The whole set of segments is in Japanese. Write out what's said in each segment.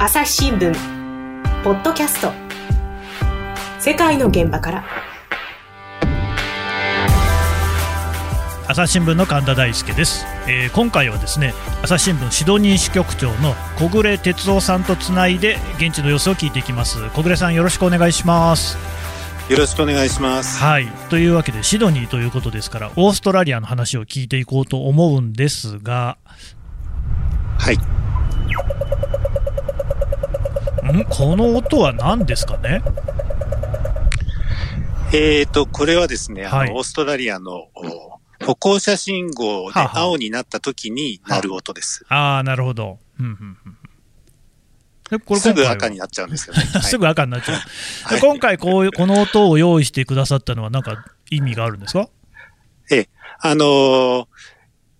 朝日新聞。ポッドキャスト。世界の現場から。朝日新聞の神田大輔です、えー、今回はですね朝日新聞シドニー支局長の小暮哲夫さんとつないで現地の様子を聞いていきます。小暮さんよろしくお願いします。よろしくお願いします。はい。というわけで、シドニーということですから、オーストラリアの話を聞いていこうと思うんですが、はい。んこの音は何ですかね？えーと、これはですね、はい、あの、オーストラリアの歩行者信号で青になった時に鳴る音です。ははああ、なるほど。うんうんうん、これすぐ赤になっちゃうんですよね。すぐ赤になっちゃう。はい、今回こういう、この音を用意してくださったのは、なんか意味があるんですか？ええ、あのー、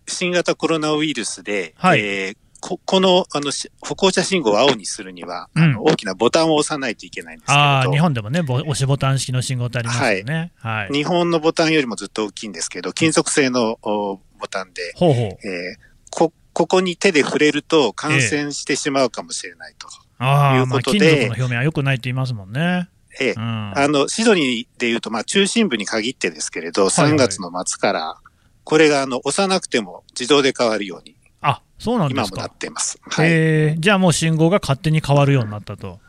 新型コロナウイルスで、はい、えーここのあの歩行者信号を青にするには、うん、あの大きなボタンを押さないといけないんですけど。あ日本でもね、押しボタン式の信号ってありますよね、はい、はい、日本のボタンよりもずっと大きいんですけど、金属製のボタンで、ほうほう。えー、こここに手で触れると感染してしまうかもしれないと。えー、いうことで、まあ、金属の表面は良くないって言いますもんね。ええ、うん、あの、シドニーで言うと、まあ、中心部に限ってですけれど、3月の末から、これが、あの、押さなくても自動で変わるようにあ、そうなんですか。今もなってます。はい、えー、じゃあもう信号が勝手に変わるようになったと。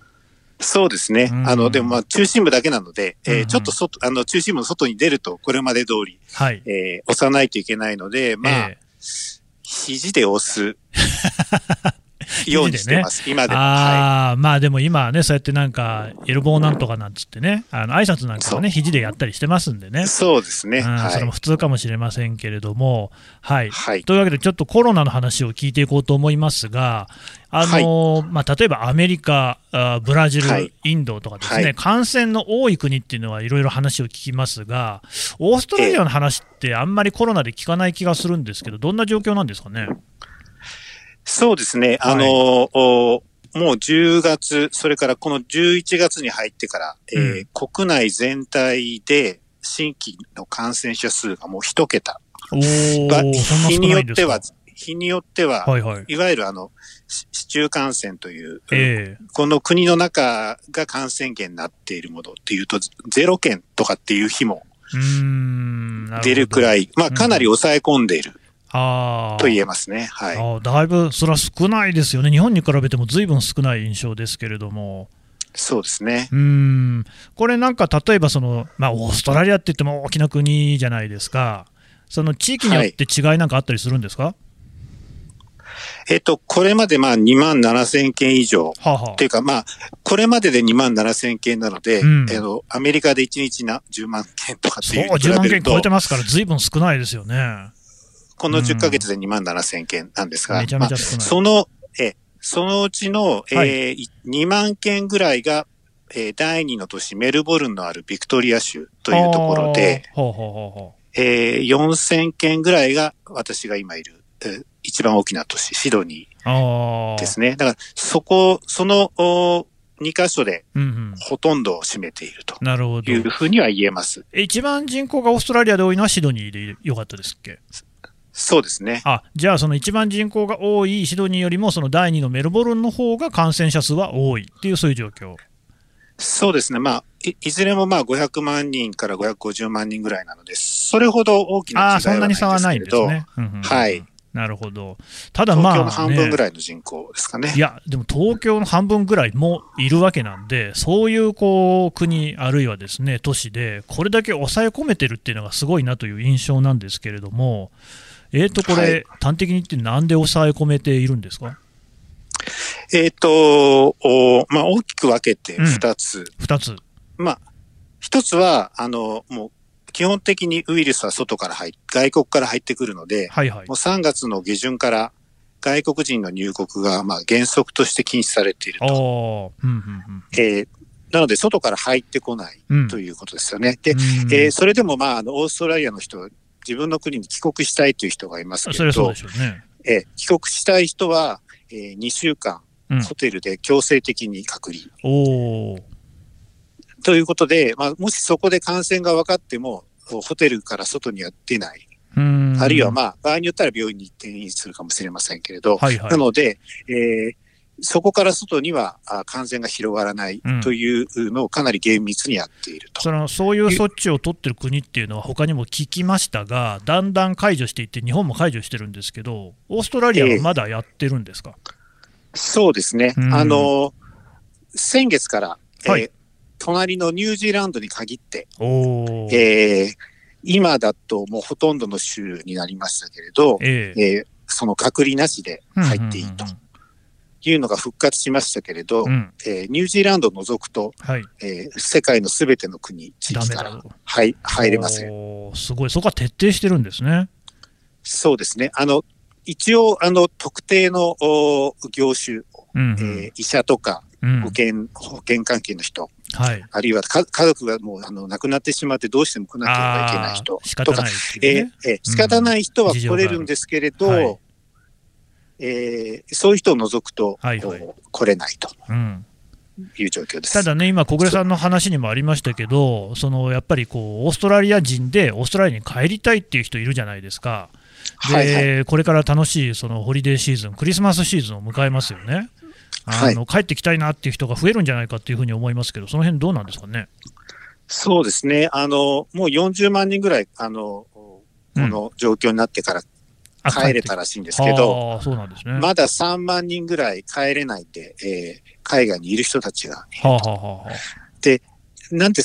そうですね。あの、でもまあ中心部だけなので、えー、ちょっと外、あの中心部の外に出ると、これまで通り、はい、えー、押さないといけないので、まあ、えー、肘で押す。ようにしてます、ね、今でも。あはい、まあでも今ね、そうやってなんか、エルボーなんとかなんつってね、あの挨拶なんかもね、肘でやったりしてますんでね。そうですね、はい、それも普通かもしれませんけれども、はい。はい、というわけで、ちょっとコロナの話を聞いていこうと思いますが、あのまあ、例えばアメリカ、ブラジル、はい、インドとかですね、はい、感染の多い国っていうのはいろいろ話を聞きますが、オーストラリアの話ってあんまりコロナで聞かない気がするんですけど、どんな状況なんですかね？そうですね。あの、もう10月、それからこの11月に入ってから、うん、えー、国内全体で新規の感染者数がもう一桁。日によっては、日によっては、はいはい、いわゆるあの、市中感染という、えー、この国の中が感染源になっているものっていうと、ゼロ件とかっていう日も出るくらい、まあかなり抑え込んでいる。あと言えますね、はい、あだいぶそれは少ないですよね、日本に比べてもずいぶん少ない印象ですけれども。そうですね。うん。これなんか例えばその、まあ、オーストラリアって言っても大きな国じゃないですか、その地域によって違いなんかあったりするんですか、はい、えっと、これまでまあ2万7000件以上、ははっていうか、まあ、これまでで2万7000件なので、うん、えのアメリカで1日な10万件とかっていうそう、10万件超えてますから、ずいぶん少ないですよね。この10ヶ月で2万7千件なんですが、まあ、その、え、そのうちの、はい、えー、2万件ぐらいが、えー、第2の都市メルボルンのあるビクトリア州というところで、ほうほうほうほうえー、4000件ぐらいが私が今いる、えー、一番大きな都市、シドニーですね。だから、そこ、その、2箇所で、ほとんどを占めていると。いうふうには言えます。一番人口がオーストラリアで多いのはシドニーでよかったですっけ？そうですね。あじゃあ、その一番人口が多いシドニーよりも、その第2のメルボルンの方が感染者数は多いっていう、そういう状況そうですね、まあ、いいずれもまあ500万人から550万人ぐらいなので、それほど大きな違いはないですけれど、あそんなに差はないんですね。うんうんうん、はい。なるほど。ただまあ、東京の半分ぐらいの人口ですかね。いや、でも東京の半分ぐらいもいるわけなんで、そういうこう国、あるいはですね、都市で、これだけ抑え込めてるっていうのがすごいなという印象なんですけれども、えーと、これ、はい、端的に言って、なんで抑え込めているんですか？えっ、ー、と、おまあ、大きく分けて2つ。二、うん、つ。まあ、一つは、あの、もう、基本的にウイルスは外から入外国から入ってくるので、はいはい、もう3月の下旬から外国人の入国が、まあ、原則として禁止されていると。うんうんうんえー、なので、外から入ってこないということですよね。うん、で、えー、それでも、まあ、あの、オーストラリアの人、自分の国に帰国したいという人がいますけど、そね、え帰国したい人は、えー、2週間、ホテルで強制的に隔離。うん、ということで、まあ、もしそこで感染が分かっても、ホテルから外には出ない。あるいは、まあ、場合によったら病院に転院するかもしれませんけれど、はいはい、なので、えー、そこから外には感染が広がらないというのをかなり厳密にやっていると、そのそういう措置を取ってる国っていうのは、他にも聞きましたが、だんだん解除していって、日本も解除してるんですけど、オーストラリアはまだやってるんですか、えー、そうですね、うん、あの先月から、はい、えー、隣のニュージーランドに限って、えー、今だともうほとんどの州になりましたけれど、えー、えー、その隔離なしで入っていいと。いうのが復活しましたけれど、うん、えー、ニュージーランドを除くと、はい、えー、世界のすべての国、地域から入入れませんすごい、そこは徹底してるんですね。そうですね。あの一応、あの特定の業種、うんうん、えー、医者とか保険、保険関係の人、はい、あるいは家族がもうあの亡くなってしまってどうしても来なければいけない人とか、ね、えー、えー、仕方ない人は来れるんですけれど、うん。はい、えー、そういう人を除くと、はいはい、来れないと。うん。いう状況です。ただね、今、小暮さんの話にもありましたけど、そのやっぱりこうオーストラリア人でオーストラリアに帰りたいっていう人いるじゃないですか、で、はいはい、これから楽しいそのホリデーシーズン、クリスマスシーズンを迎えますよね。あの、はい、帰ってきたいなっていう人が増えるんじゃないかっていうふうに思いますけど、その辺どうなんですかね？そうですね、あのもう40万人ぐらい、あのこの状況になってから帰れたらしいんですけど、ね、まだ3万人ぐらい帰れないで、えー、海外にいる人たちが。はあはあはあ、で、なんで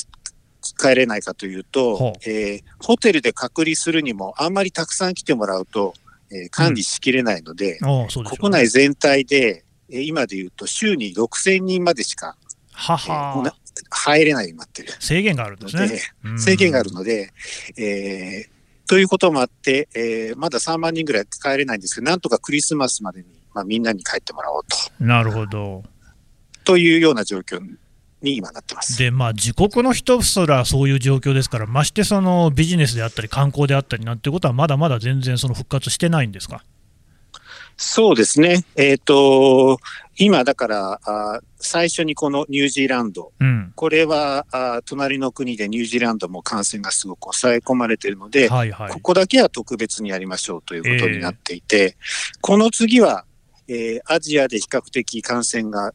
帰れないかというと、はあ、えー、ホテルで隔離するにも、あんまりたくさん来てもらうと、えー、管理しきれないので、うん、国内全体で、え今で言うと週に6000人までしか、ははえー、入れないようになってる。制限があるんですね。制限があるので、えー、ということもあって、えー、まだ3万人ぐらい帰れないんですけど、なんとかクリスマスまでに、まあ、みんなに帰ってもらおうと。なるほど。というような状況に今なってますで、まあ、自国の人すらそういう状況ですから、ましてそのビジネスであったり、観光であったりなんてことは、まだまだ全然その復活してないんですか？そうですね。えっ、ー、と、今だからあ、最初にこのニュージーランド、うん、これはあ隣の国でニュージーランドも感染がすごく抑え込まれているので、はいはい、ここだけは特別にやりましょうということになっていて、えー、この次は、えー、アジアで比較的感染が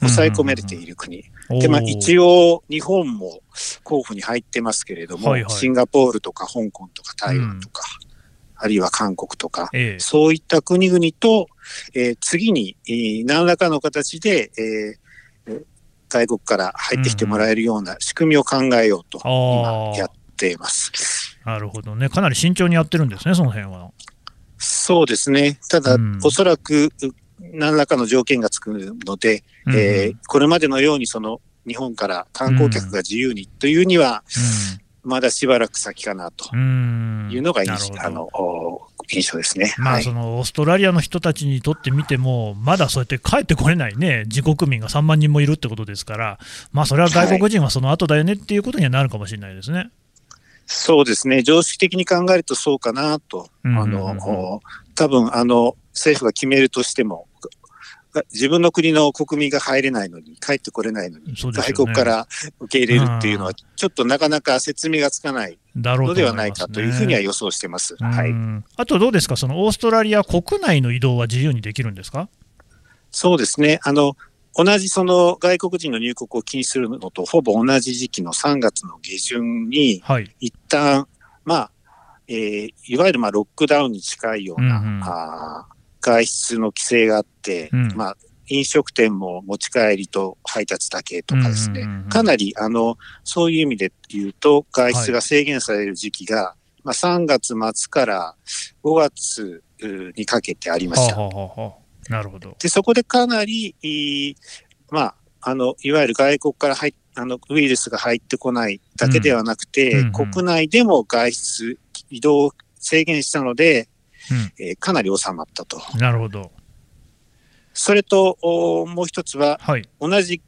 抑え込まれている国。で、まあ一応日本も候補に入ってますけれども、はいはい、シンガポールとか香港とか台湾とか、うんあるいは韓国とか、ええ、そういった国々と、えー、次に、えー、何らかの形で、えー、外国から入ってきてもらえるような仕組みを考えようと、今やっています。なるほどね。かなり慎重にやってるんですね、その辺は。そうですね。ただ、うん、おそらく何らかの条件がつくので、うん、えー、これまでのようにその日本から観光客が自由にというには、まだしばらく先かなというのが印あの印象ですね、まあ、そのオーストラリアの人たちにとってみても、まだそうやって帰ってこれないね、自国民が3万人もいるってことですから、まあ、それは外国人はその後だよねっていうことにはなるかもしれないですね。はい、そうですね、常識的に考えるとそうかなと、あの多分あの政府が決めるとしても、自分の国の国民が入れないのに、帰ってこれないのに、ね、外国から受け入れるっていうのは、ちょっとなかなか説明がつかないのではないかというふうには予想してます。はい、あとどうですか、そのオーストラリア国内の移動は自由にできるんですか？そうですね。あの同じその外国人の入国を禁止するのとほぼ同じ時期の3月の下旬に、一旦、はい、まあ、えー、いわゆるまあロックダウンに近いような、うんうん、あ外出の規制があって、うん、まあ、飲食店も持ち帰りと配達だけとかですね、かなり、あの、そういう意味で言うと、外出が制限される時期が、はい、まあ、3月末から5月にかけてありました。はははなるほど。で、そこでかなり、まあ、あの、いわゆる外国から入あの、ウイルスが入ってこないだけではなくて、うんうんうん、国内でも外出、移動制限したので、うん、えー、かなり収まったと。なるほど。それと、もう一つは、はい、同じ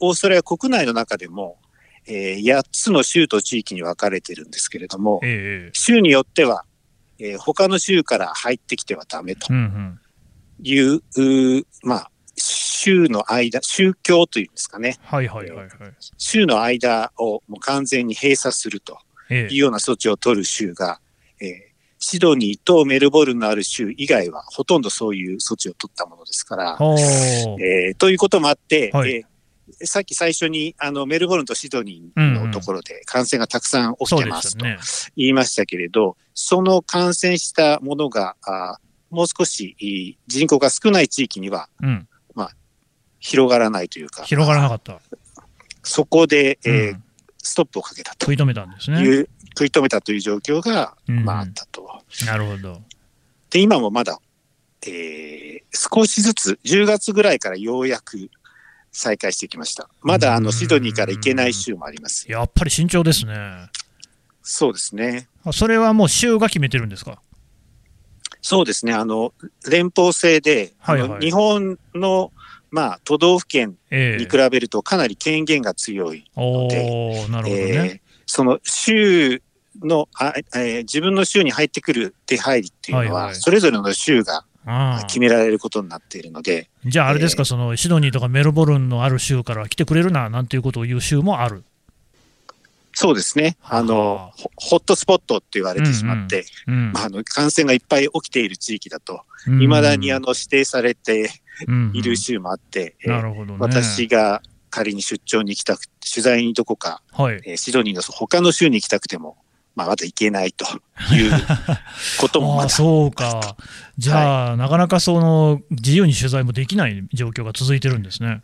オーストラリア国内の中でも、えー、8つの州と地域に分かれてるんですけれども、えー、州によっては、えー、他の州から入ってきてはダメという、うんうん、まあ、州の間、宗教というんですかね。はいはいはい、はい。州の間をもう完全に閉鎖するというような措置を取る州が、えー、シドニーとメルボルンのある州以外はほとんどそういう措置を取ったものですから、えー、ということもあって、はい、えー、さっき最初にあのメルボルンとシドニーのところで感染がたくさん起きてますと言いましたけれど、そ、ね,、その感染したものがあもう少し人口が少ない地域には、うん、まあ、広がらないというか。広がらなかった。そこで、えー、うん、ストップをかけたと。食い止めたんですね。食い止めたという状況が、まあ、あったと。なるほど。で、今もまだ、えー、少しずつ、10月ぐらいからようやく再開してきました。まだあのシドニーから行けない州もあります。やっぱり慎重ですね。そうですね。それはもう州が決めてるんですか？そうですね。あの、連邦制で、はいはい、日本の、まあ、都道府県に比べるとかなり権限が強いので、えー、なるほどね、えー、その州のあ、えー、自分の州に入ってくる出入りっていうのは、それぞれの州が決められることになっているので。じゃあ、あれですか、えー、そのシドニーとかメルボルンのある州から来てくれるななんていうことを言う州もある？そうですね。あ。の、ホットスポットって言われてしまって、うんうんまあ、あの感染がいっぱい起きている地域だと、い、ま、だにあの指定されている州もあって、私が仮に出張に行きたく取材にどこか、はい、えー、シドニーの他の州に行きたくても、まあ、まだ行けないという こともあそうか。じゃあ、はい、なかなかその自由に取材もできない状況が続いてるんですね。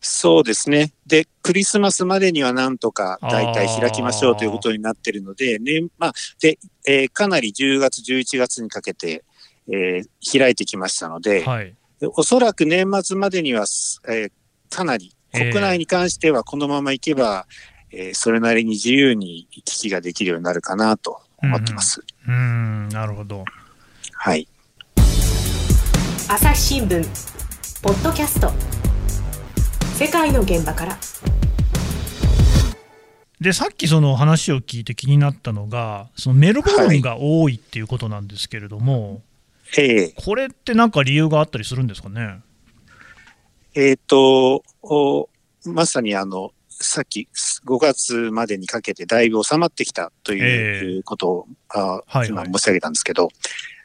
そうですね。で、クリスマスまでにはなんとか大体開きましょうということになっているので、ね、まあ、で、えー、かなり10月、11月にかけて、えー、開いてきましたので、はい、おそらく年末までには、えー、かなり、国内に関してはこのままいけば、えー、それなりに自由に行き来ができるようになるかなと思ってます。うん、うん。なるほど。はい。朝日新聞ポッドキャスト。世界の現場から。でさっきその話を聞いて気になったのがそのメルボルンが多いっていうことなんですけれども、はい、これって何か理由があったりするんですかね？えっ、ー、とまさにあのさっき5月までにかけてだいぶ収まってきたということを、えー、あはいはい、今申し上げたんですけど、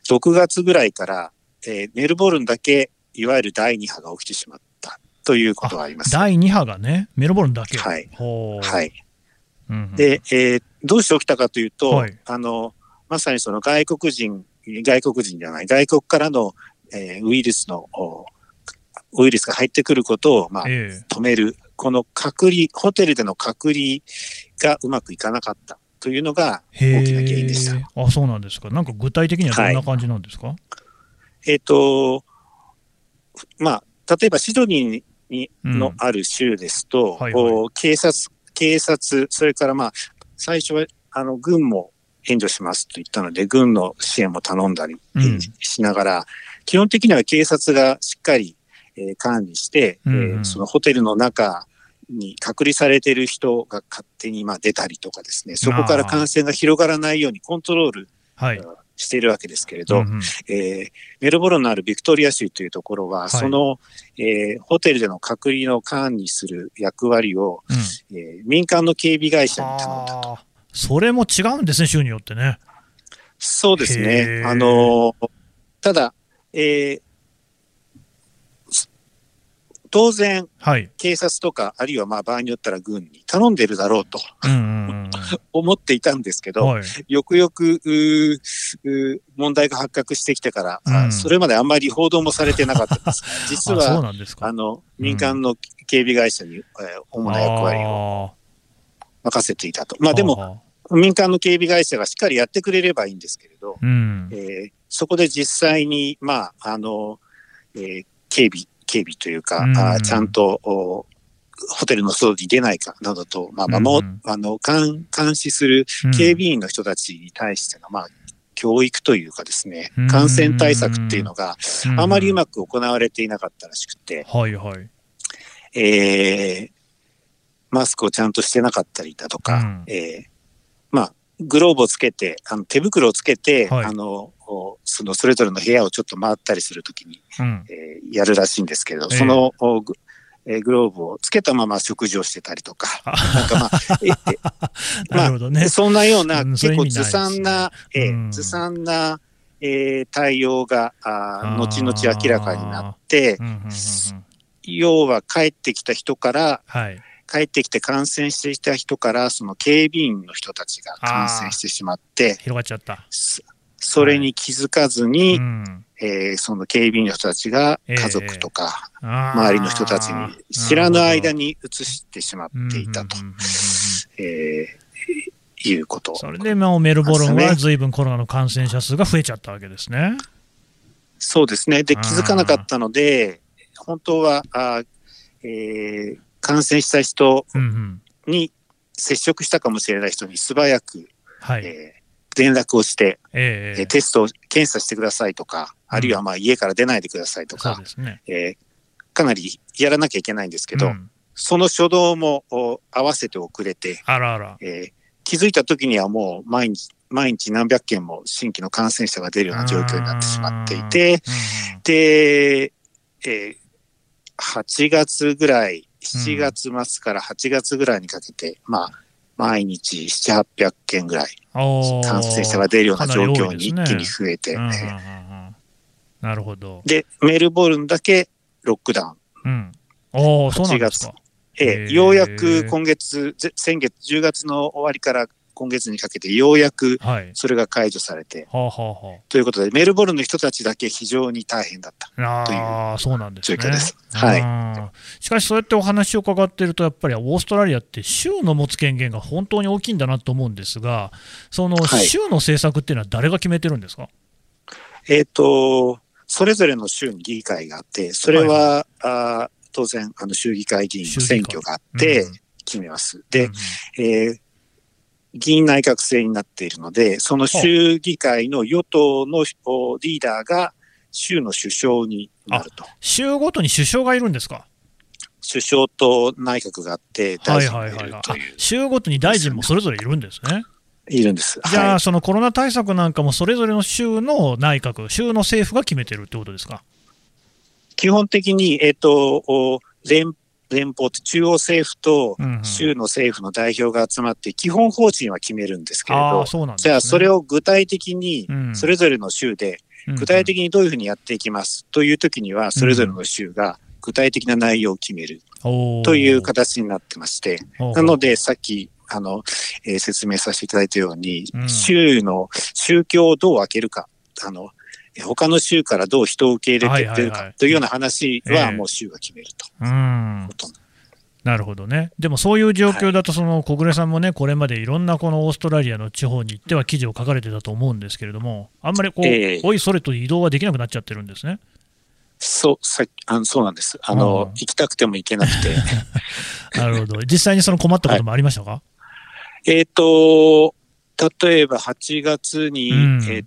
6月ぐらいから、えー、メルボルンだけいわゆる第2波が起きてしまっということがあります。第2波がね、メルボルンだけ。はい。はい。うんうん、で、えー、どうして起きたかというと、はい、あの、まさにその外国人、外国人じゃない、外国からの、えー、ウイルスの、ウイルスが入ってくることを、まあ、えー、止める、この隔離、ホテルでの隔離がうまくいかなかったというのが大きな原因でした。あ、そうなんですか。なんか具体的にはどんな感じなんですか、はい、えっ、ー、と、まあ、例えばシドニーにのある州ですと、はいはい、警察、警察、それからまあ、最初はあの軍も援助しますと言ったので、軍の支援も頼んだりしながら、うん、基本的には警察がしっかり、えー、管理して、うんうん、えー、そのホテルの中に隔離されている人が勝手にまあ出たりとかですね、そこから感染が広がらないようにコントロール、はい、しているわけですけれど、うんうん、えー、メルボルンのあるビクトリア州というところは、はい、その、えー、ホテルでの隔離の管理する役割を、うん、えー、民間の警備会社に頼んだと。それも違うんですね、州によってね。そうですね。あの、ただ、えー、当然、はい、警察とか、あるいはまあ場合によったら軍に頼んでるだろうと、思っていたんですけど、はい、よくよく問題が発覚してきてから、うん、それまであんまり報道もされてなかった んです。実はあの民間の警備会社に、えー、主な役割を任せていたと。まあでも、民間の警備会社がしっかりやってくれればいいんですけれど、うん、えー、そこで実際に、まあ、あの、えー、警備警備というか、うん、あちゃんとホテルの外に出ないかなどと、まあ、も、うん、あの監、監視する警備員の人たちに対しての、まあ、教育というかですね、感染対策っていうのがあまりうまく行われていなかったらしくて、はいはい。えー、マスクをちゃんとしてなかったりだとか、うん、えー、まあ、グローブをつけて、あの手袋をつけて、はい、あの、そのそれぞれの部屋をちょっと回ったりするときに、うん、えー、やるらしいんですけど、その、えー、グローブをつけたまま食事をしてたりとか、なんかまあ、え まあ、ね、そんなような、結構ずさんな、えー、ずさんな、えー、対応が、あ後々明らかになって、要は帰ってきた人から、はい、帰ってきて感染していた人から、その警備員の人たちが感染してしまって、広がっちゃった。それに気づかずに、はいうん。えー、その警備員の人たちが家族とか、周りの人たちに知らぬ間に移してしまっていたと、えー、いうこと、それで、まあ、メルボルンはずいぶんコロナの感染者数が増えちゃったわけですね。そうですね。で、気づかなかったので、本当は、あえー、感染した人に接触したかもしれない人に素早く、はい、えー連絡をして、えー、テストを検査してくださいとか、あるいはまあ家から出ないでくださいとか、ね。えー、かなりやらなきゃいけないんですけど、うん、その初動も合わせて遅れて、あらあら。えー、気づいた時にはもう毎日、毎日何百件も新規の感染者が出るような状況になってしまっていて、で、えー、8月ぐらい、7月末から8月ぐらいにかけて、うん、まあ、毎日7、800件ぐらい感染者が出るような状況に一気に増えて、なるほど。で、メルボルンだけロックダウン。うん。おそうなんですか。ええ、ようやく今月、先月、10月の終わりから今月にかけてようやくそれが解除されて、はい、ということで、メルボルンの人たちだけ非常に大変だった。というそうなんです、ね、状況です。はい、しかし、そうやってお話を伺っていると、やっぱりオーストラリアって州の持つ権限が本当に大きいんだなと思うんですが、その州の政策っていうのは誰が決めてるんですか、はい、えっ、ー、と、それぞれの州に議会があって、それは、はい、あ当然、あの州議会議員の選挙があって決めます。うん、で、うん、えー議員内閣制になっているので、その州議会の与党のリーダーが州の首相になると。州ごとに首相がいるんですか？首相と内閣があって、大臣がいるという、はい州ごとに大臣もそれぞれいるんですね。いるんです。じゃあ、はい、そのコロナ対策なんかもそれぞれの州の内閣、州の政府が決めてるってことですか？基本的に、えっ、ー、と、連連邦って中央政府と州の政府の代表が集まって基本方針は決めるんですけれど、ね、じゃあそれを具体的にそれぞれの州で具体的にどういうふうにやっていきますという時にはそれぞれの州が具体的な内容を決めるという形になってまして、なのでさっきあの、えー、説明させていただいたように、州の宗教をどう分けるか、あの、他の州からどう人を受け入れてくれるかというような話はもう州が決めると。なるほどね、でもそういう状況だと、その小暮さんもね、これまでいろんなこのオーストラリアの地方に行っては記事を書かれてたと思うんですけれども、あんまりこう、えー、おいそれと移動はできなくなっちゃってるんですね。そうさあのそうなんです、あの、行きたくても行けなくて。なるほど、実際にその困ったこともありましたか、はい、えっ、ー、と、例えば8月に、うん、えー、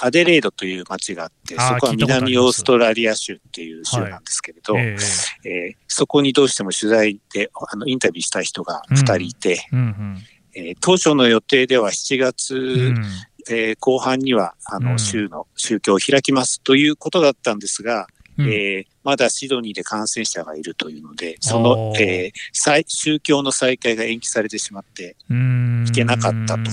アデレードという町があって、そこは南オーストラリア州っていう州なんですけれど、はい、えー、えー、そこにどうしても取材であのインタビューしたい人が2人いて、うんうん、えー、当初の予定では7月、うん、えー、後半にはあの州の宗教を開きますということだったんですが、うん、えー、まだシドニーで感染者がいるというので、その、えー、宗教の再開が延期されてしまって、いけなかったと。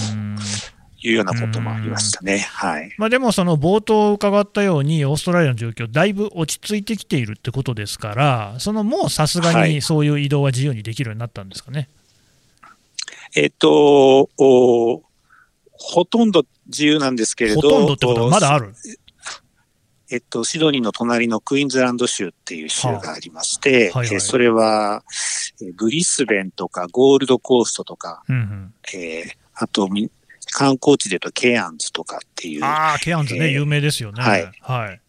いうようなこともありましたね。はい。まあ、でも、その冒頭伺ったように、オーストラリアの状況、だいぶ落ち着いてきているってことですから、そのもうさすがにそういう移動は自由にできるようになったんですかね？はい、えっ、とお、ほとんど自由なんですけれど、ほとんどってことはまだある？えっと、シドニーの隣のクイーンズランド州っていう州がありまして、ははいはい、それは、ブリスベンとかゴールドコーストとか、うんうん、えー、あと観光地で言うとケアンズとかっていう。ああ、ケアンズね、えー、有名ですよね。はい。はい。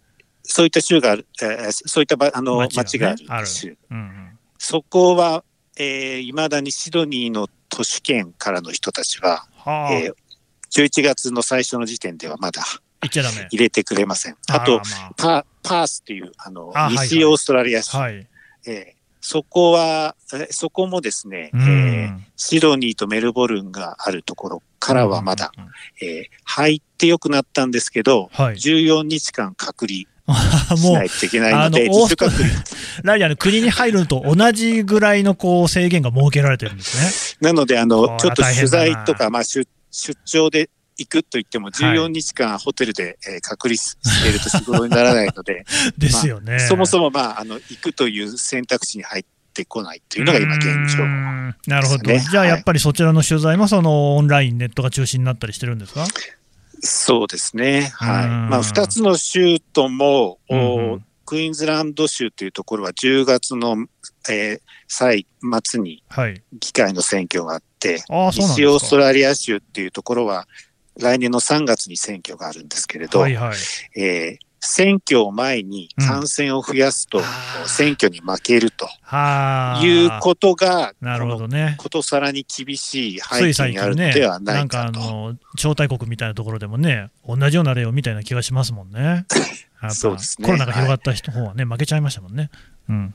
そういった州がある、えー、そういったあの町が,、ね、がある州。うんうん、そこは、えー、未だにシドニーの都市圏からの人たちは、はあ、えー、11月の最初の時点ではまだ入れてくれません。あと、まあ、パパースっていう、あの、あ西オーストラリア州。はい、えーそこは、そこもですね、うん、えー、シドニーとメルボルンがあるところからはまだ、うん、えー、入ってよくなったんですけど、はい、14日間隔離しないといけないので、自主隔離。ライアの国に入るのと同じぐらいのこう制限が設けられてるんですね。なので、あの、ちょっと取材とか、まあ出、出張で行くと言っても、14日間ホテルで、え隔離していると仕事にならないので、ですよね、まあ、そもそも、まあ、あの行くという選択肢に入ってこないというのが今、現状、ね、なるほど、じゃあやっぱりそちらの取材もそのオンライン、ネットが中心になったりしてるんですか？そうですね、はい。まあ、2つの州とも、うんクイーンズランド州というところは10月の、えー、最末に議会の選挙があって、はい、西オーストラリア州っていうところは来年の3月に選挙があるんですけれど、はいはい、えー、選挙を前に感染を増やすと、選挙に負けるということが、なるほどね。ことさらに厳しい背景にあるのではないかと。ね、なんかあの、超大国みたいなところでもね、同じような例をみたいな気がしますもんね。そうですね。コロナが広がった人方はね、負けちゃいましたもんね。うん、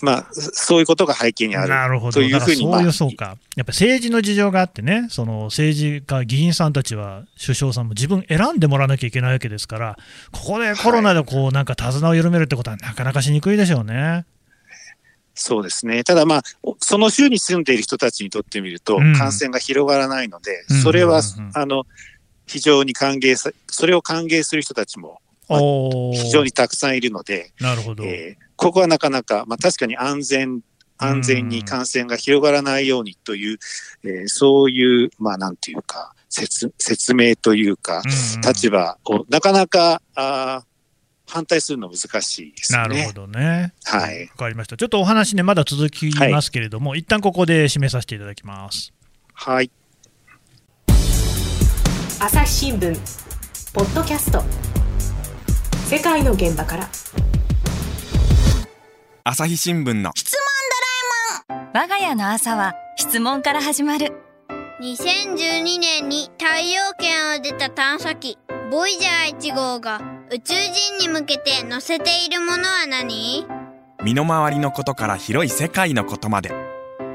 まあ、そういうことが背景にある。なるほど。というふうに、そういうそうか、やっぱ政治の事情があってね、その政治家、議員さんたちは、首相さんも自分選んでもらわなきゃいけないわけですから、ここでコロナでこう、なんか手綱を緩めるってことは、なかなかしにくいでしょうね。そうですね。ただまあ、その州に住んでいる人たちにとってみると、感染が広がらないので、それは、あの、非常に歓迎さ、それを歓迎する人たちもまあ、非常にたくさんいるので、なるほど、えー、ここはなかなか、まあ、確かに安全、安全に感染が広がらないようにという、えー、そういう、まあ、なんていうか、説説明というか、立場をなかなかあ反対するの難しいですね。なるほどね。はい。わかりました。ちょっとお話ね、まだ続きますけれども、はい、一旦ここで締めさせていただきます。はい。朝日新聞ポッドキャスト世界の現場から。朝日新聞の。質問ドラえもん我が家の朝は質問から始まる。2012年に太陽圏を出た探査機ボイジャー1号が宇宙人に向けて載せているものは何？身の回りのことから広い世界のことまで。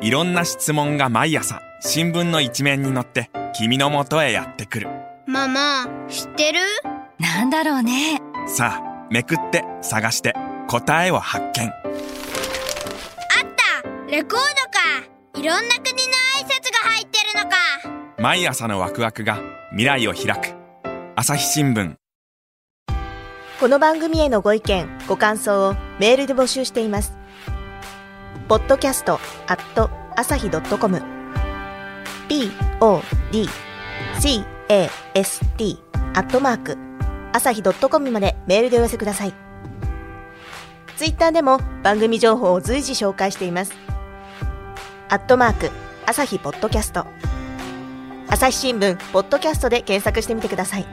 いろんな質問が毎朝新聞の一面に載って君のもとへやってくる。ママ知ってる？なんだろうねさあめくって探して。答えを発見。あった。レコードか。いろんな国の挨拶が入ってるのか。毎朝のワクワクが未来を開く。朝日新聞。この番組へのご意見ご感想をメールで募集しています。ポッドキャストアット朝日ドットコム。Podcast アットマーク朝日 .com までメールでお寄せください。ツイッターでも番組情報を随時紹介しています。アットマーク、朝日ポッドキャスト。朝日新聞、ポッドキャストで検索してみてください。